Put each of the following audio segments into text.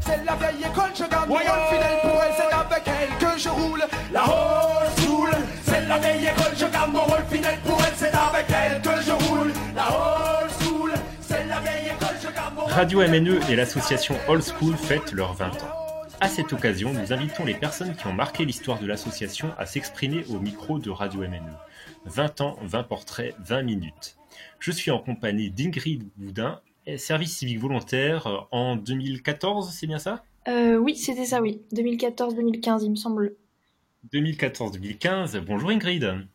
C'est la vieille école, je garde mon rôle fidèle pour elle, c'est avec elle que je roule. La old school, c'est la vieille école, je garde mon rôle fidèle pour elle, c'est avec elle que je roule. La old school, c'est la vieille école, je garde mon rôle Radio MNE et l'association Old School fêtent leurs 20 ans. À cette occasion, nous invitons les personnes qui ont marqué l'histoire de l'association à s'exprimer au micro de Radio MNE. 20 ans, 20 portraits, 20 minutes. Je suis en compagnie d'Ingrid Boudin, service civique volontaire en 2014, c'est bien ça? Euh, oui, c'était ça, oui. 2014-2015, il me semble. 2014-2015. Bonjour Ingrid.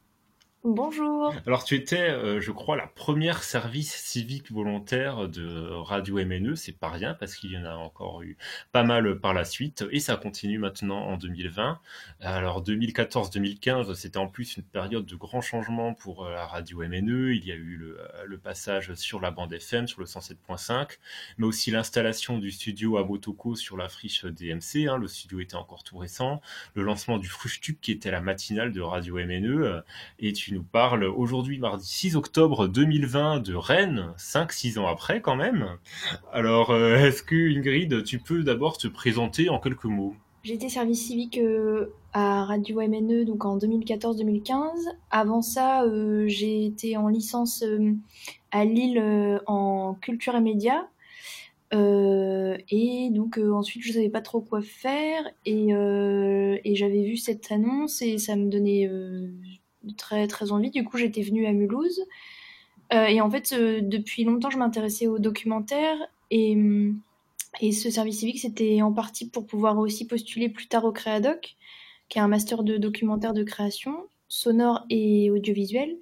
Bonjour. Alors tu étais, euh, je crois, la première service civique volontaire de Radio MNE. C'est pas rien parce qu'il y en a encore eu pas mal par la suite et ça continue maintenant en 2020. Alors 2014-2015, c'était en plus une période de grands changements pour euh, la Radio MNE. Il y a eu le, passage sur la bande FM sur le 107.5, mais aussi l'installation du studio à Motoko sur la friche DMC. Hein. Le studio était encore tout récent. Le lancement du Fruchtube qui était la matinale de Radio MNE euh, et tu nous parles aujourd'hui, mardi 6 octobre 2020, de Rennes, 5-6 ans après quand même. Alors, euh, est-ce que Ingrid, tu peux d'abord te présenter en quelques mots? J'ai été service civique euh, à Radio MNE donc en 2014-2015. Avant ça, euh, j'ai été en licence à Lille en culture et médias. Et donc ensuite je savais pas trop quoi faire et, j'avais vu cette annonce et ça me donnait très très envie. Du coup j'étais venue à Mulhouse Euh, et en fait euh, depuis longtemps je m'intéressais aux documentaires et, hum, et ce service civique c'était en partie pour pouvoir aussi postuler plus tard au Créadoc, qui est un master de documentaire de création sonore et audiovisuel.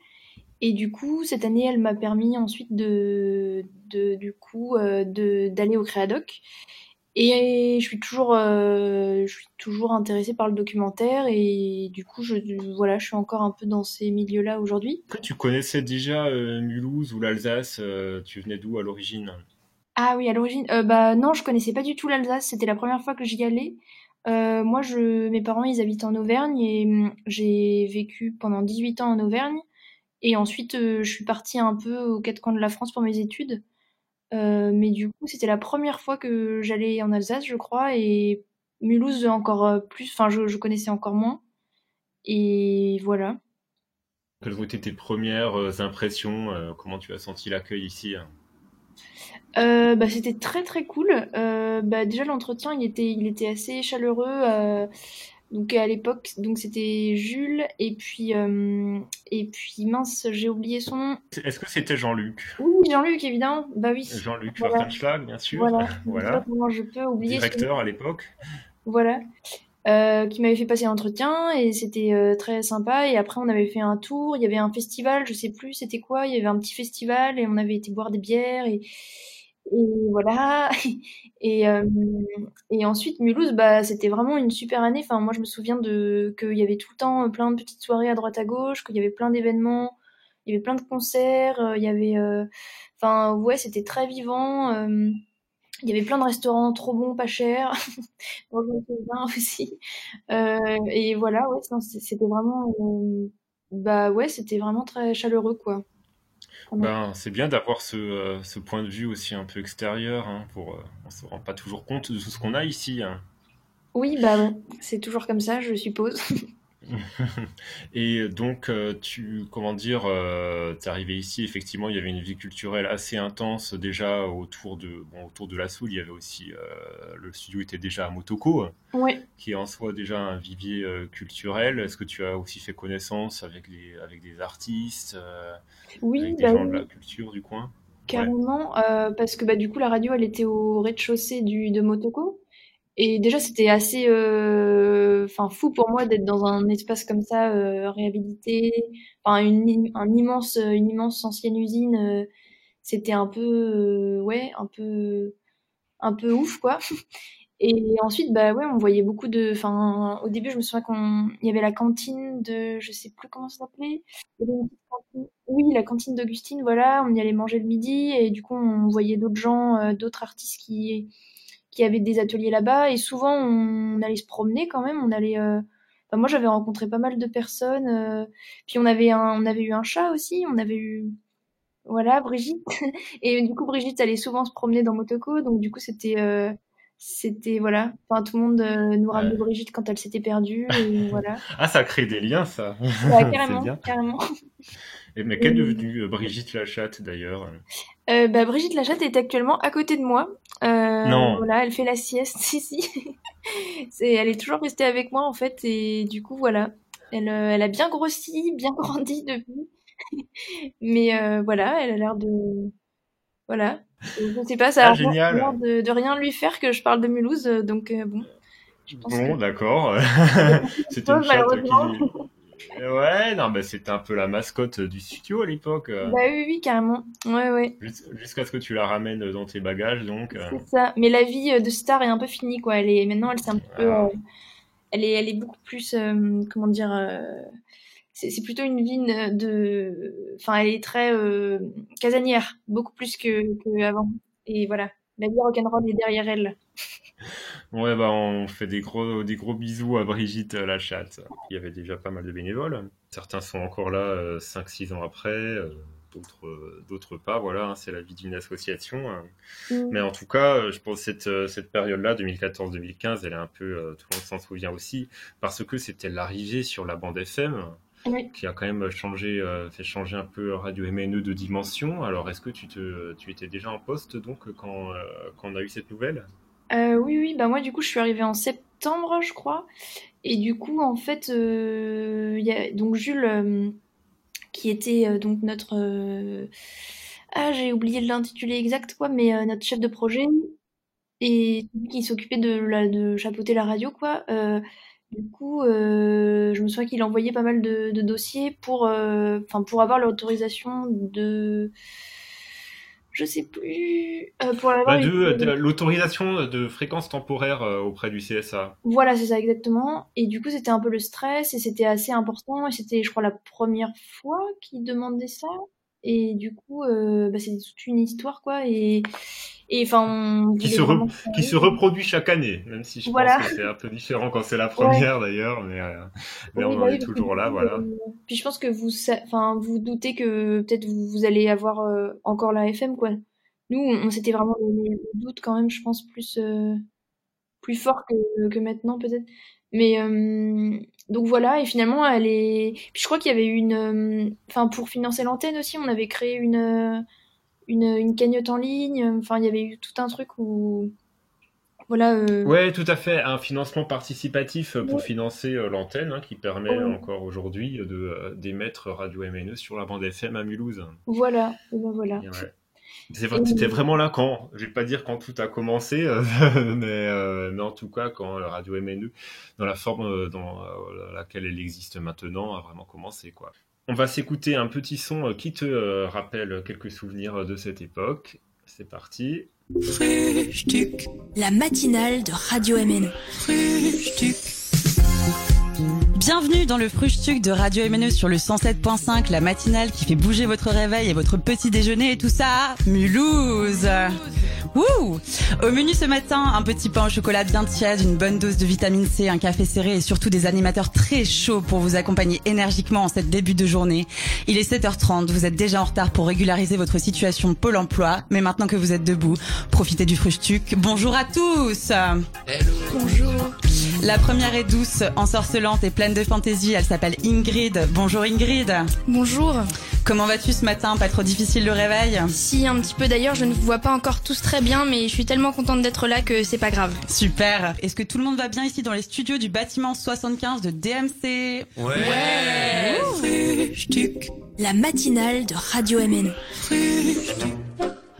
Et du coup, cette année, elle m'a permis ensuite de, de du coup, euh, d'aller au Créadoc. Et je suis toujours, euh, je suis toujours intéressée par le documentaire et du coup, je, voilà, je suis encore un peu dans ces milieux-là aujourd'hui. Tu connaissais déjà euh, Mulhouse ou l'Alsace euh, Tu venais d'où à l'origine? Ah oui, à l'origine, bah non, je connaissais pas du tout l'Alsace. C'était la première fois que j'y allais. Moi, je, mes parents, ils habitent en Auvergne et hum, j'ai vécu pendant 18 ans en Auvergne. Et ensuite, je suis partie un peu aux quatre coins de la France pour mes études. Euh, mais du coup, c'était la première fois que j'allais en Alsace, je crois, et Mulhouse encore euh, plus. Enfin, je, je connaissais encore moins. Et voilà. Quelles ont été tes premières euh, impressions euh, Comment tu as senti l'accueil ici hein? Euh, bah, c'était très très cool. Euh, bah, déjà l'entretien il était il était assez chaleureux. Donc à l'époque donc c'était Jules et puis euh, et puis mince j'ai oublié son nom. Est-ce que c'était Jean-Luc? Oui Jean-Luc évidemment. Bah oui. Jean-Luc Voilà. Bien sûr. Voilà. Comment je peux oublier. Directeur à l'époque. Voilà. Euh, qui m'avait fait passer l'entretien et c'était euh, très sympa. Et après, on avait fait un tour. Il y avait un festival, je sais plus c'était quoi. Il y avait un petit festival et on avait été boire des bières et, et voilà. Et, euh, et ensuite, Mulhouse, bah, c'était vraiment une super année. Enfin, moi, je me souviens de qu'il y avait tout le temps plein de petites soirées à droite à gauche, qu'il y avait plein d'événements, il y avait plein de concerts, euh, il y avait, euh, enfin, ouais, c'était très vivant. euh, il y avait plein de restaurants trop bons, pas chers. Me souviens aussi. Euh, et voilà, ouais, c'était vraiment, euh, bah ouais, c'était vraiment très chaleureux, quoi. Ben, c'est bien d'avoir ce, euh, ce point de vue aussi un peu extérieur. Hein, pour, euh, on se rend pas toujours compte de tout ce qu'on a ici. hein. Oui, bah c'est toujours comme ça, je suppose. Et donc, euh, tu, comment dire, euh, t'es arrivé ici, effectivement, il y avait une vie culturelle assez intense déjà autour de, bon, autour de la Soule. Il y avait aussi, euh, le studio était déjà à Motoko, qui est en soi déjà un vivier euh, culturel. Est-ce que tu as aussi fait connaissance avec des, avec des artistes, Oui, avec des bah gens de la culture du coin? Carrément, parce que bah du coup, la radio, elle était au rez-de-chaussée du de Motoko. Et déjà, c'était assez, euh, enfin, fou pour moi d'être dans un espace comme ça, euh, réhabilité, enfin, une, un immense, une immense ancienne usine. euh, c'était un peu, euh, ouais, un peu, un peu ouf, quoi. Et ensuite, bah ouais, on voyait beaucoup de, enfin, au début, je me souviens qu'on, il y avait la cantine de, je sais plus comment ça s'appelait. Oui, la cantine d'Augustine, voilà, on y allait manger le midi et du coup, on voyait d'autres gens, euh, d'autres artistes qui qui avaient des ateliers là-bas et souvent on allait se promener quand même on allait euh, enfin, moi j'avais rencontré pas mal de personnes euh, puis on avait un on avait eu un chat aussi on avait eu voilà, Brigitte. Et du coup, Brigitte allait souvent se promener dans Motoko, donc du coup, c'était c'était voilà. Enfin tout le monde euh, nous ramenait Brigitte quand elle s'était perdue et voilà. Ah ça crée des liens ça. Ouais, carrément carrément et mais qu'est devenue euh, Brigitte Lachatte d'ailleurs euh, bah, Brigitte Lachatte est actuellement à côté de moi. Euh, non. voilà elle fait la sieste ici c'est elle est toujours restée avec moi en fait et du coup voilà. Elle elle a bien grossi bien grandi depuis. Mais voilà elle a l'air de voilà. Je sais pas, ça a ah, l'air de, de, rien lui faire que je parle de Mulhouse, euh, donc euh, bon. bon, d'accord. c'était une chatte qui... Ouais, non, mais c'était un peu la mascotte du studio à l'époque. Bah oui, oui, carrément. Ouais, ouais. Jusqu'à ce que tu la ramènes dans tes bagages, donc. Euh. C'est ça. Mais la vie de star est un peu finie, quoi. Elle est maintenant, elle s'est un peu. Elle est, elle est beaucoup plus, comment dire c'est plutôt une vie de, enfin, elle est très euh, casanière, beaucoup plus que, que avant. Et voilà, la vie rock'n'roll est derrière elle. Ouais, bah, on fait des gros, des gros bisous à Brigitte euh, la chatte. Il y avait déjà pas mal de bénévoles. Certains sont encore là 5-6 euh, ans après, d'autres, d'autres pas. Voilà, hein, c'est la vie d'une association. Hein. Mm. Mais en tout cas, je pense que cette, cette période-là, 2014-2015, elle est un peu, tout le monde s'en souvient aussi, parce que c'était l'arrivée sur la bande FM qui a quand même changé, euh, fait changer un peu Radio MNE de dimension. Alors, est-ce que tu, te, tu étais déjà en poste donc quand, euh, quand on a eu cette nouvelle? Euh, Oui, oui. Bah moi, du coup, je suis arrivée en septembre, je crois. Et du coup, en fait, il y a donc Jules, qui était donc notre ah, j'ai oublié de l'intituler exact, quoi, mais notre chef de projet et qui s'occupait de, la, de chapeauter la radio, quoi. Du coup, euh, je me souviens qu'il envoyait pas mal de, dossiers pour, euh, enfin, pour avoir l'autorisation de, je sais plus, euh, pour avoir l'autorisation de fréquence temporaire auprès du CSA. Voilà, c'est ça exactement. Et du coup, c'était un peu le stress et c'était assez important. Et c'était, je crois, la première fois qu'il demandait ça. Et du coup, euh, bah, c'est toute une histoire, quoi. Et, enfin, qui, se, qui se reproduit chaque année, même si je pense que c'est un peu différent quand c'est la première d'ailleurs, mais, euh, mais on en est toujours là, voilà. Euh, puis je pense que vous, enfin, vous doutez que peut-être vous, allez avoir encore la FM, quoi. Nous, on, s'était vraiment des doutes quand même, je pense, plus, plus fort que, que maintenant, peut-être. Mais donc voilà, et finalement, elle est. Puis je crois qu'il y avait une. Euh, enfin, pour financer l'antenne aussi, on avait créé une, euh, une, une cagnotte en ligne. Enfin, il y avait eu tout un truc où. Voilà. Euh... Ouais, tout à fait. Un financement participatif pour financer euh, l'antenne, hein, qui permet encore aujourd'hui d'émettre Radio MNE sur la bande FM à Mulhouse. Voilà. Et ben voilà. C'est vrai, c'était vraiment là quand, je vais pas dire quand tout a commencé, euh, mais, euh, mais, en tout cas quand la radio MNE, dans la forme euh, dans laquelle elle existe maintenant, a vraiment commencé quoi. On va s'écouter un petit son qui te rappelle quelques souvenirs de cette époque. C'est parti. La matinale de Radio MNE. Bienvenue dans le Frühstück de Radio MNE sur le 107.5, la matinale qui fait bouger votre réveil et votre petit déjeuner et tout ça, Mulhouse. Wouh Au menu ce matin, un petit pain au chocolat bien tiède, une bonne dose de vitamine C, un café serré et surtout des animateurs très chauds pour vous accompagner énergiquement en cette début de journée. Il est 7h30, vous êtes déjà en retard pour régulariser votre situation Pôle emploi, mais maintenant que vous êtes debout, profitez du Frühstück. Bonjour à tous Hello. Bonjour la première est douce, ensorcelante et pleine de fantaisie. Elle s'appelle Ingrid. Bonjour Ingrid. Bonjour. Comment vas-tu ce matin? Pas trop difficile le réveil? Si, un petit peu d'ailleurs. Je ne vous vois pas encore tous très bien, mais je suis tellement contente d'être là que c'est pas grave. Super. Est-ce que tout le monde va bien ici dans les studios du bâtiment 75 de DMC Ouais. ouais. La matinale de Radio MNE.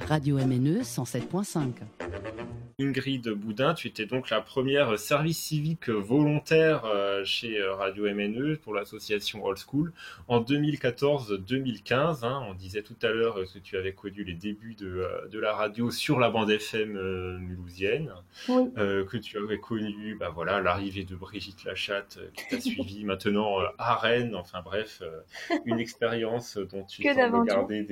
Radio MNE 107.5. Ingrid Boudin, tu étais donc la première service civique volontaire euh, chez euh, Radio MNE pour l'association Old School en 2014-2015. Hein. on disait tout à l'heure que tu avais connu les débuts de, euh, la radio sur la bande FM mulhousienne, que tu avais connu bah, voilà, l'arrivée de Brigitte Lachatte qui t'a suivi maintenant à Rennes. Enfin bref, une expérience dont tu des,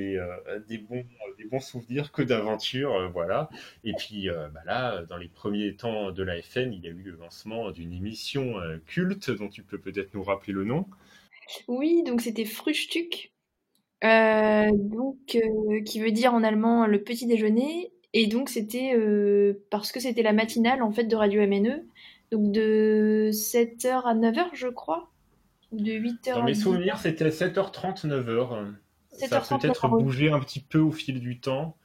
des, bons, des bons souvenirs que d'aventures. voilà. Et puis bah, là, dans les premiers temps de la FM, il y a eu le lancement d'une émission euh, culte dont tu peux peut-être nous rappeler le nom. Oui, donc c'était Frühstück. Euh, donc, euh, qui veut dire en allemand le petit déjeuner. Et donc, c'était euh, parce que c'était la matinale en fait de Radio MNE. Donc, de 7h à 9h, je crois. Ou de 8h Dans mes 10h. souvenirs, c'était 7h30, 9h. Ça a 7h30, peut-être 9h, oui. bougé un petit peu au fil du temps.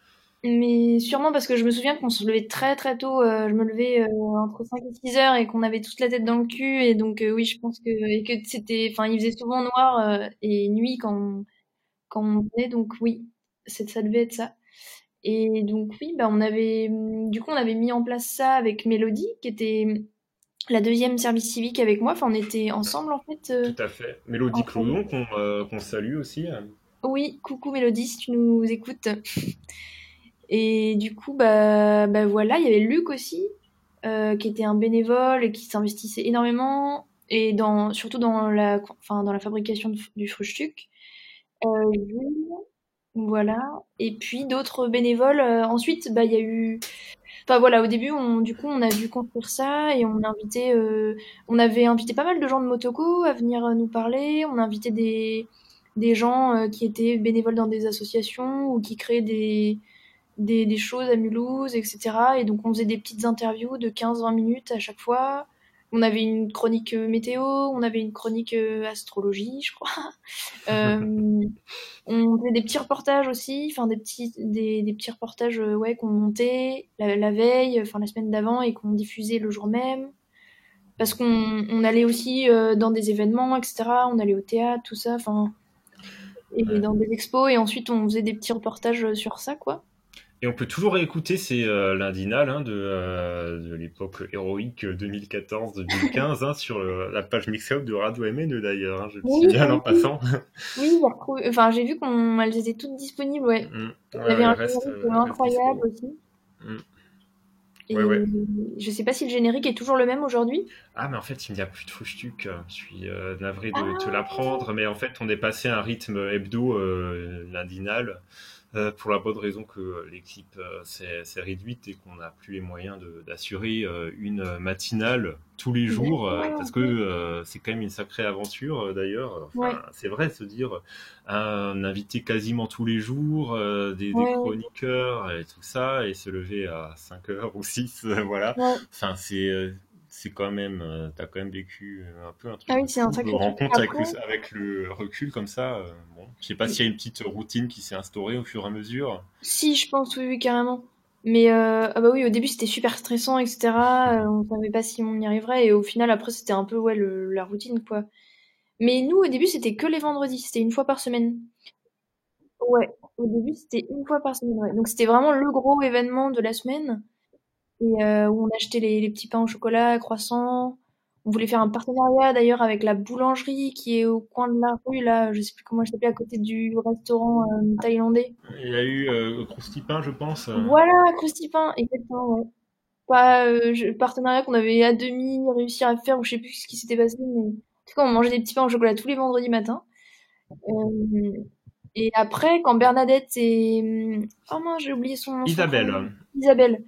Mais sûrement parce que je me souviens qu'on se levait très très tôt. euh, je me levais euh, entre 5 et 6 heures et qu'on avait toute la tête dans le cul. Et donc, euh, oui, je pense que, et que c'était. Enfin, il faisait souvent noir et nuit quand, on- quand on venait. Donc, oui, c'est- ça devait être ça. Et donc, oui, bah, on avait. Du coup, on avait mis en place ça avec Mélodie, qui était la deuxième service civique avec moi. Enfin, on était ensemble en fait. Tout à fait. Mélodie. Cloudon, qu'on qu'on salue aussi. Oui, coucou Mélodie, si tu nous écoutes. Et du coup, bah, bah voilà, il y avait Luc aussi, euh, qui était un bénévole et qui s'investissait énormément, et dans, surtout dans la, enfin, dans la fabrication du Frühstück. Euh, voilà. Et puis d'autres bénévoles. euh, ensuite, bah, il y a eu. Enfin voilà, au début, on, du coup, on a dû construire ça et on a invité, euh, on avait invité pas mal de gens de Motoko à venir nous parler. On a invité des, des gens qui étaient bénévoles dans des associations ou qui créaient des, des, des choses à Mulhouse, etc. Et donc, on faisait des petites interviews de 15-20 minutes à chaque fois. On avait une chronique euh, météo, on avait une chronique euh, astrologie, je crois. Euh, on faisait des petits reportages aussi, enfin des petits, des, des petits reportages ouais, qu'on montait la, la veille, enfin la semaine d'avant et qu'on diffusait le jour même. Parce qu'on on allait aussi dans des événements, etc. On allait au théâtre, tout ça, enfin. Et Ouais. dans des expos, et ensuite on faisait des petits reportages sur ça, quoi. Et on peut toujours réécouter ces euh, lundinales hein, de, euh, de l'époque héroïque 2014-2015 hein, sur euh, la page mix-up de Radio MNE d'ailleurs, hein, je le Oui, signale en oui. passant. Oui, enfin j'ai vu qu'elles étaient toutes disponibles, ouais. Mm. Il y Ouais, avait un reste, générique euh, incroyable aussi. Mm. Et Ouais, ouais. je sais pas si le générique est toujours le même aujourd'hui. Ah, mais en fait, il n'y a plus de Frühstück. Je suis euh, navré de Ah. te l'apprendre, mais en fait, on est passé à un rythme hebdo euh, lundinal euh, pour la bonne raison que l'équipe euh, s'est réduite et qu'on n'a plus les moyens de- d'assurer euh, une matinale tous les jours, euh, parce que euh, c'est quand même une sacrée aventure euh, d'ailleurs. Enfin, Ouais. C'est vrai, se dire un invité quasiment tous les jours, euh, des, des chroniqueurs et tout ça, et se lever à 5 heures ou 6, voilà. Enfin, c'est euh, c'est quand même, euh, t'as quand même vécu euh, un peu un truc. Ah oui, de c'est un truc. compte avec le, avec le recul comme ça. euh, bon, je sais pas s'il y a une petite routine qui s'est instaurée au fur et à mesure. Si, je pense, oui, oui, carrément. Mais euh, ah bah oui, au début c'était super stressant, etc. Euh, on savait pas si on y arriverait, et au final, après, c'était un peu ouais, le- la routine, quoi. Mais nous, au début, c'était que les vendredis, c'était une fois par semaine. Ouais, au début, c'était une fois par semaine, ouais. Donc c'était vraiment le gros événement de la semaine, et euh, où on achetait les, les petits pains au chocolat, croissants. On voulait faire un partenariat d'ailleurs avec la boulangerie qui est au coin de la rue, là, je sais plus comment elle s'appelait, à côté du restaurant euh, thaïlandais. Il y a eu euh, Krusty Pain, je pense. euh, Voilà, Krusty Pain, exactement, ouais. Pas je- partenariat qu'on avait à demi réussi à faire, ou je sais plus ce qui s'était passé, mais en tout cas, on mangeait des petits pains au chocolat tous les vendredis matins. Euh, et après, quand Bernadette et... Oh mince, j'ai oublié son nom. Isabelle. Isabelle.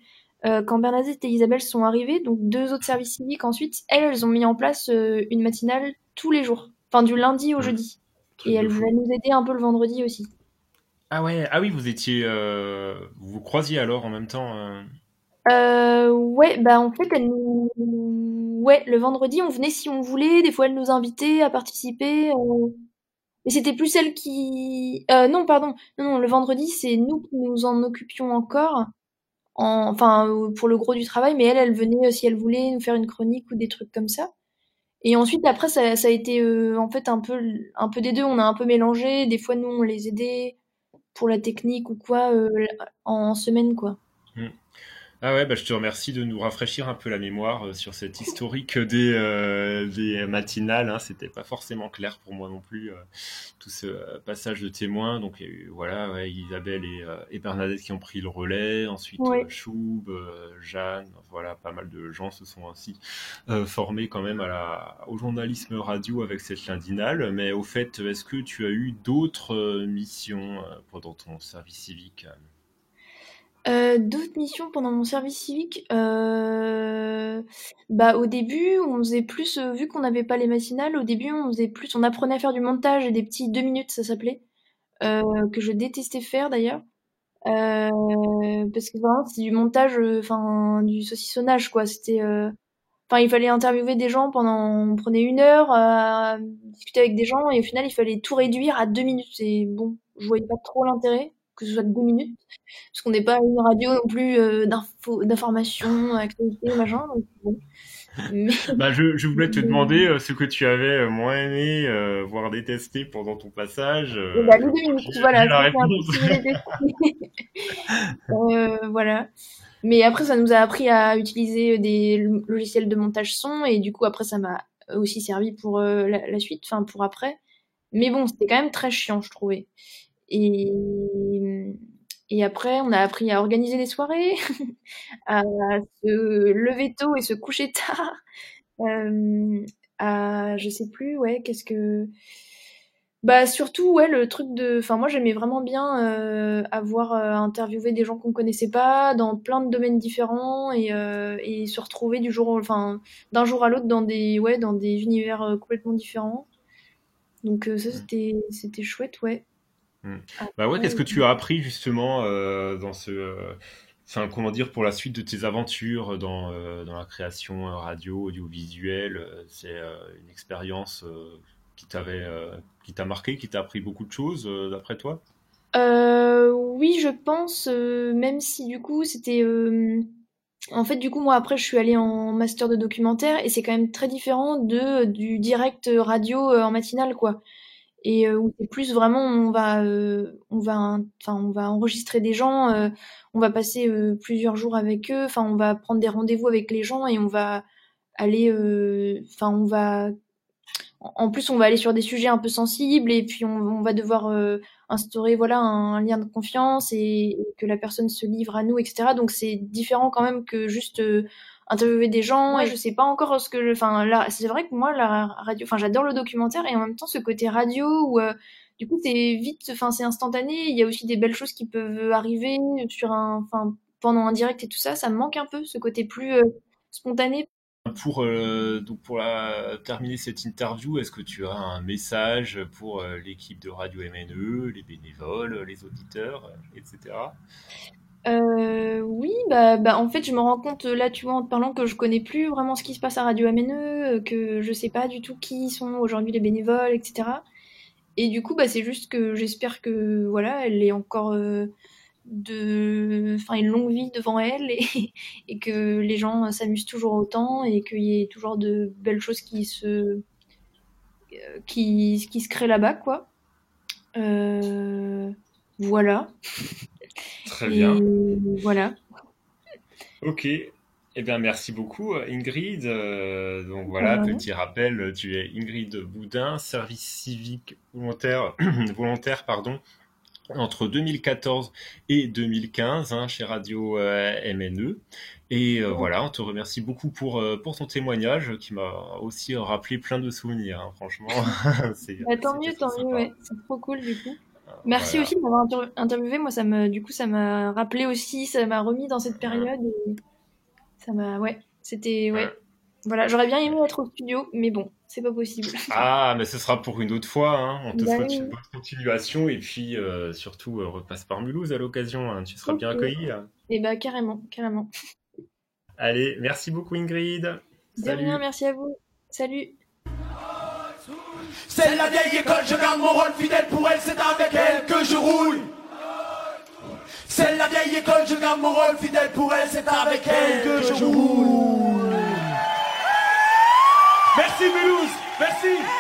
Euh, quand Bernadette et Isabelle sont arrivées, donc deux autres services civiques ensuite, elles, elles ont mis en place euh, une matinale tous les jours. Enfin, du lundi au Mm. jeudi. Et elles venaient nous aider un peu le vendredi aussi. Ah ouais, ah oui, vous étiez, euh, vous vous croisiez alors en même temps. euh, Euh, ouais, bah en fait, elle nous... Ouais, le vendredi, on venait si on voulait. Des fois, elle nous invitait à participer. Mais c'était plus celle qui... Euh, non, pardon. Non, non, le vendredi, c'est nous qui nous en occupions encore. En... Enfin, euh, pour le gros du travail. Mais elle, elle venait euh, si elle voulait nous faire une chronique ou des trucs comme ça. Et ensuite, après, ça, ça a été euh, en fait un peu, un peu des deux. On a un peu mélangé. Des fois, nous, on les aidait pour la technique ou quoi euh, en semaine, quoi. Ah ouais, bah je te remercie de nous rafraîchir un peu la mémoire euh, sur cette historique des, euh, des matinales. Hein. C'était pas forcément clair pour moi non plus, euh, tout ce euh, passage de témoins. Donc il y a eu, voilà, ouais, Isabelle et, euh, et Bernadette qui ont pris le relais. Ensuite, euh, Choub, euh, Jeanne, voilà, pas mal de gens se sont ainsi euh, formés quand même à la, au journalisme radio avec cette lundinale. Mais au fait, est-ce que tu as eu d'autres missions pendant ton service civique Euh, d'autres missions pendant mon service civique, euh, bah au début on faisait plus, euh, vu qu'on n'avait pas les matinales, au début on faisait plus, on apprenait à faire du montage et des petits deux minutes ça s'appelait. que je détestais faire d'ailleurs. parce que vraiment, c'est du montage, enfin, du saucissonnage, quoi. C'était. Enfin, il fallait interviewer des gens pendant. On prenait une heure discuter avec des gens et au final, il fallait tout réduire à deux minutes. Et bon, je voyais pas trop l'intérêt que ce soit de deux minutes, parce qu'on n'est pas une radio non plus euh, d'information, actualité, machin. Donc, bon. bah, je, je, voulais te demander euh, ce que tu avais euh, moins aimé, euh, voire détesté pendant ton passage. Euh, bah, deux minutes, voilà. La voilà. Mais après, ça nous a appris à utiliser des logiciels de montage son, et du coup, après, ça m'a aussi servi pour la, la, suite, enfin pour après. Mais bon, c'était quand même très chiant, je trouvais. Et, et après, on a appris à organiser des soirées, à se lever tôt et se coucher tard. Euh, à, je sais plus, ouais, qu'est-ce que. Bah surtout ouais le truc de enfin moi j'aimais vraiment bien euh, avoir euh, interviewé des gens qu'on connaissait pas dans plein de domaines différents et, et se retrouver du jour enfin d'un jour à l'autre dans des ouais dans des univers complètement différents donc ça c'était c'était chouette ouais Hmm. Bah ouais, qu'est-ce que tu as appris justement euh, dans ce, euh, enfin comment dire, pour la suite de tes aventures dans, euh, dans la création radio, audiovisuelle C'est une expérience qui t'avait, qui t'a marqué, qui t'a appris beaucoup de choses d'après toi? Oui, je pense, même si du coup c'était en fait, du coup, moi, après, je suis allée en master de documentaire et c'est quand même très différent de du direct radio en matinale, quoi et euh, plus vraiment on va euh, on va enfin on va enregistrer des gens euh, on va passer euh, plusieurs jours avec eux enfin on va prendre des rendez-vous avec les gens et on va aller enfin on va en plus on va aller sur des sujets un peu sensibles et puis on, on va devoir instaurer voilà un, lien de confiance et, et, que la personne se livre à nous etc donc c'est différent quand même que juste interviewer des gens. Et je sais pas encore ce que enfin là c'est vrai que moi la radio enfin j'adore le documentaire et en même temps ce côté radio où euh, du coup c'est vite enfin c'est instantané. Il y a aussi des belles choses qui peuvent arriver sur un enfin pendant un direct et tout ça. Ça me manque un peu ce côté plus euh, spontané pour euh, donc pour terminer cette interview, est-ce que tu as un message pour euh, l'équipe de Radio MNE, les bénévoles, les auditeurs, etc. Euh, oui, bah, bah, en fait, je me rends compte là, tu vois, en te parlant que je connais plus vraiment ce qui se passe à Radio MNE, que je sais pas du tout qui sont aujourd'hui les bénévoles, etc. Et du coup, bah, c'est juste que j'espère que voilà, elle est encore de, enfin, une longue vie devant elle et, et que les gens s'amusent toujours autant et qu'il y ait toujours de belles choses qui se, euh, qui, qui se créent là-bas, quoi. Euh, voilà. Très bien. voilà. Ok. Eh bien, merci beaucoup, Ingrid. Euh, donc voilà, petit rappel, tu es Ingrid Boudin, service civique volontaire, volontaire pardon, entre 2014 et 2015 hein, chez Radio euh, MNE. Et euh, voilà, on te remercie beaucoup pour, euh, pour ton témoignage qui m'a aussi rappelé plein de souvenirs, hein, franchement. bah, tant mieux, tant mieux, ouais. c'est trop cool du coup. Merci aussi de m'avoir interviewé. Moi, ça me, du coup, ça m'a rappelé aussi, ça m'a remis dans cette période. Et ça m'a, ouais, c'était, ouais. Voilà, j'aurais bien aimé être au studio, mais bon, c'est pas possible. Ah, mais ce sera pour une autre fois. Hein. On te bah souhaite une bonne continuation et puis euh, surtout euh, repasse par Mulhouse à l'occasion. Hein. Tu seras okay. bien accueilli. Hein. Et eh bah carrément, carrément. Allez, merci beaucoup Ingrid. De rien, merci à vous. Salut. C'est la vieille école, je garde mon rôle fidèle pour elle, c'est avec elle que je roule. C'est la vieille école, je garde mon rôle fidèle pour elle, c'est avec elle que je roule. Merci Mulhouse, merci.